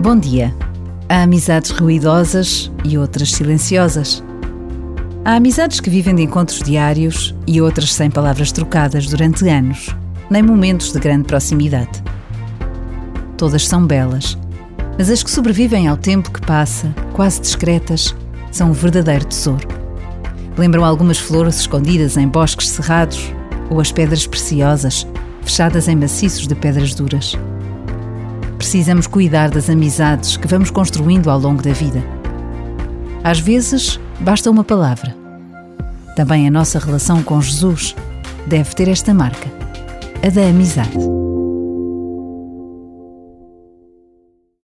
Bom dia. Há amizades ruidosas e outras silenciosas. Há amizades que vivem de encontros diários e outras sem palavras trocadas durante anos, nem momentos de grande proximidade. Todas são belas, mas as que sobrevivem ao tempo que passa, quase discretas, são um verdadeiro tesouro. Lembram algumas flores escondidas em bosques cerrados ou as pedras preciosas, fechadas em maciços de pedras duras. Precisamos cuidar das amizades que vamos construindo ao longo da vida. Às vezes, basta uma palavra. Também a nossa relação com Jesus deve ter esta marca, a da amizade.